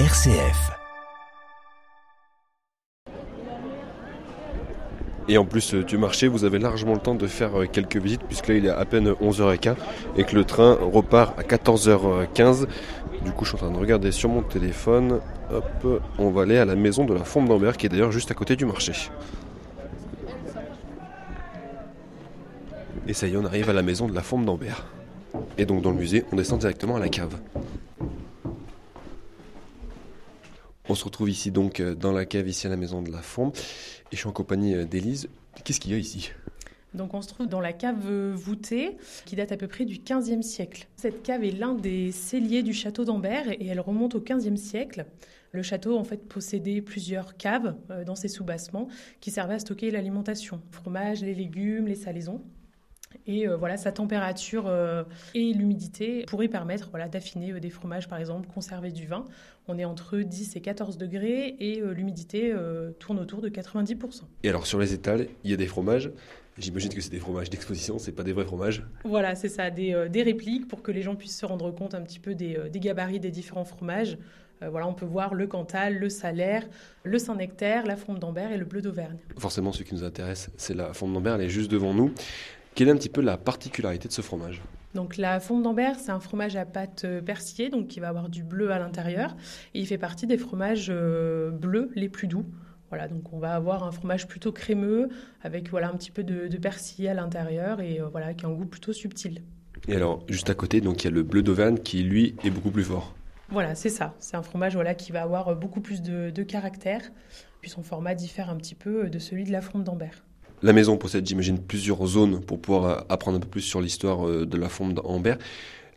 RCF. Et en plus euh, du marché, vous avez largement le temps de faire euh, quelques visites, puisque là il est à peine 11h15 et que le train repart à 14h15. Du coup, je suis en train de regarder sur mon téléphone. Hop, on va aller à la maison de la Fonte d'Ambert, qui est d'ailleurs juste à côté du marché. Et ça y est, on arrive à la maison de la Fonte d'Ambert. Et donc dans le musée, on descend directement à la cave. On se retrouve ici donc euh, dans la cave, ici à la maison de la Fonde. Et je suis en compagnie euh, d'Élise. Qu'est-ce qu'il y a ici? Donc on se trouve dans la cave voûtée qui date à peu près du 15e siècle. Cette cave est l'un des celliers du château d'Ambert et elle remonte au 15e siècle. Le château en fait possédait plusieurs caves euh, dans ses sous-bassements qui servaient à stocker l'alimentation, fromage, les légumes, les salaisons. Et euh, voilà, sa température euh, et l'humidité pourraient permettre voilà, d'affiner euh, des fromages, par exemple, conserver du vin. On est entre 10 et 14 degrés et l'humidité tourne autour de 90%. Et alors, sur les étals, il y a des fromages. J'imagine que c'est des fromages d'exposition, c'est pas des vrais fromages. Voilà, c'est ça, des, des, répliques pour que les gens puissent se rendre compte un petit peu des, des gabarits des différents fromages. voilà, on peut voir le Cantal, le Salaire, le Saint-Nectaire, la Fonte d'Ambert et le Bleu d'Auvergne. Forcément, ce qui nous intéresse, c'est la Fonte d'Ambert, elle est juste devant nous. Quelle est un petit peu la particularité de ce fromage donc la fonte d'Ambert, c'est un fromage à pâte euh, persillée, donc qui va avoir du bleu à l'intérieur, et il fait partie des fromages euh, bleus les plus doux. Voilà, donc on va avoir un fromage plutôt crémeux avec voilà un petit peu de, de à l'intérieur et euh, voilà qui a un goût plutôt subtil. Et alors juste à côté, donc il y a le bleu d'Auvergne qui lui est beaucoup plus fort. Voilà, c'est ça. C'est un fromage voilà qui va avoir beaucoup plus de, de caractère, puis son format diffère un petit peu de celui de la fonte d'Ambert. La maison possède, j'imagine, plusieurs zones pour pouvoir euh, apprendre un peu plus sur l'histoire euh, de la fonte d'Ambert.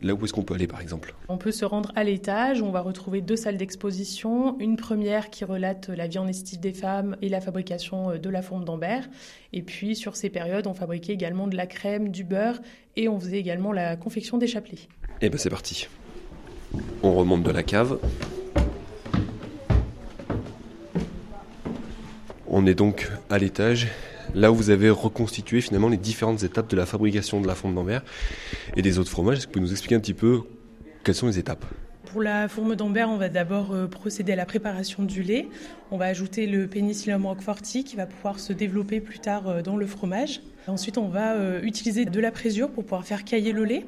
Là où est-ce qu'on peut aller par exemple? On peut se rendre à l'étage, on va retrouver deux salles d'exposition. Une première qui relate la vie en estive des femmes et la fabrication euh, de la fonte d'Ambert. Et puis sur ces périodes, on fabriquait également de la crème, du beurre et on faisait également la confection des chapelets. Eh bien c'est parti. On remonte de la cave. On est donc à l'étage là où vous avez reconstitué finalement les différentes étapes de la fabrication de la fonte d'Ambert et des autres fromages. Est-ce que vous pouvez nous expliquer un petit peu quelles sont les étapes? Pour la fourme d'Ambert, on va d'abord euh, procéder à la préparation du lait. On va ajouter le Penicillium roqueforti qui va pouvoir se développer plus tard euh, dans le fromage. Ensuite, on va euh, utiliser de la présure pour pouvoir faire cailler le lait.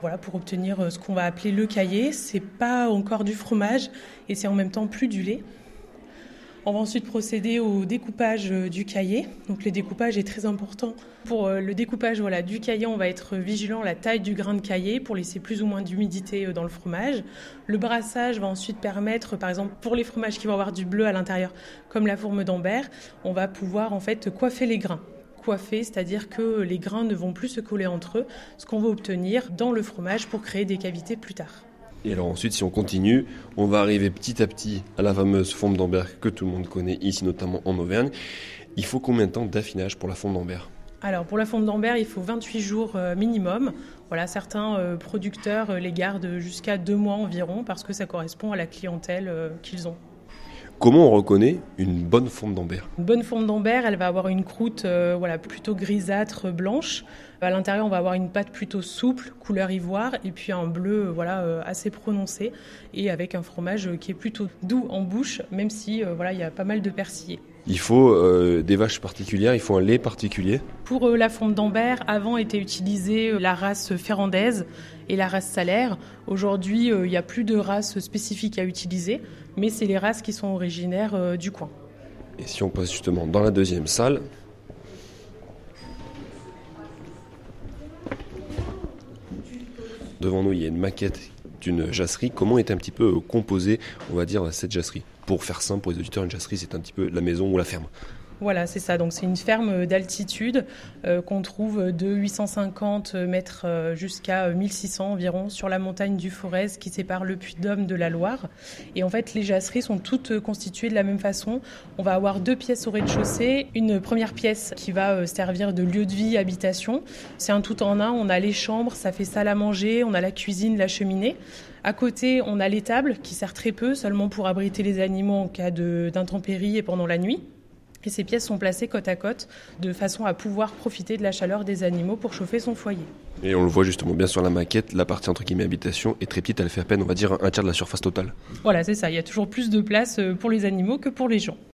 Voilà, pour obtenir ce qu'on va appeler le caillé. C'est pas encore du fromage et c'est en même temps plus du lait. On va ensuite procéder au découpage euh, du cahier. Donc le découpage est très important. Pour euh, le découpage voilà, du cahier, on va être vigilant à la taille du grain de cahier pour laisser plus ou moins d'humidité euh, dans le fromage. Le brassage va ensuite permettre, par exemple, pour les fromages qui vont avoir du bleu à l'intérieur, comme la fourme d'Ambert, on va pouvoir en fait coiffer les grains coiffer, c'est-à-dire que les grains ne vont plus se coller entre eux, ce qu'on va obtenir dans le fromage pour créer des cavités plus tard. Et alors ensuite, si on continue, on va arriver petit à petit à la fameuse forme d'Ambert que tout le monde connaît ici, notamment en Auvergne. Il faut combien de temps d'affinage pour la fonte d'Ambert? Alors pour la fonte d'Ambert, il faut 28 jours euh, minimum. Voilà, certains euh, producteurs euh, les gardent jusqu'à deux mois environ parce que ça correspond à la clientèle qu'ils ont. Comment on reconnaît une bonne forme d'Ambert Une bonne forme d'Ambert, elle va avoir une croûte voilà, plutôt grisâtre, blanche. À l'intérieur, on va avoir une pâte plutôt souple, couleur ivoire, et puis un bleu voilà, assez prononcé, et avec un fromage qui est plutôt doux en bouche, même si voilà, il y a pas mal de persillés. Il faut euh, des vaches particulières, il faut un lait particulier. Pour euh, la fonte d'Ambert, avant était utilisée euh, la race ferrandaise et la race salaire. Aujourd'hui, il n'y a plus de race spécifique à utiliser, mais c'est les races qui sont originaires du coin. Et si on passe justement dans la deuxième salle, devant nous, il y a une maquette d'une jasserie. Comment est un petit peu composée, on va dire, cette jasserie? Pour faire simple pour les auditeurs, une jasserie, c'est un petit peu la maison ou la ferme. Voilà, c'est ça. Donc c'est une ferme d'altitude euh, qu'on trouve de 850 mètres euh, jusqu'à 1600 environ sur la montagne du Forez qui sépare le Puy-de-Dôme de la Loire. Et en fait, les jasseries sont toutes constituées de la même façon. On va avoir deux pièces au rez-de-chaussée. Une première pièce qui va euh, servir de lieu de vie, habitation. C'est un tout en un. On a les chambres, ça fait salle à manger, on a la cuisine, la cheminée. À côté, on a l'étable qui sert très peu, seulement pour abriter les animaux en cas d'intempéries et pendant la nuit. Et ces pièces sont placées côte à côte de façon à pouvoir profiter de la chaleur des animaux pour chauffer son foyer. Et on le voit justement bien sur la maquette, la partie entre guillemets habitation est très petite, elle fait à peine, on va dire, un tiers de la surface totale. Voilà, c'est ça. Il y a toujours plus de place euh, pour les animaux que pour les gens.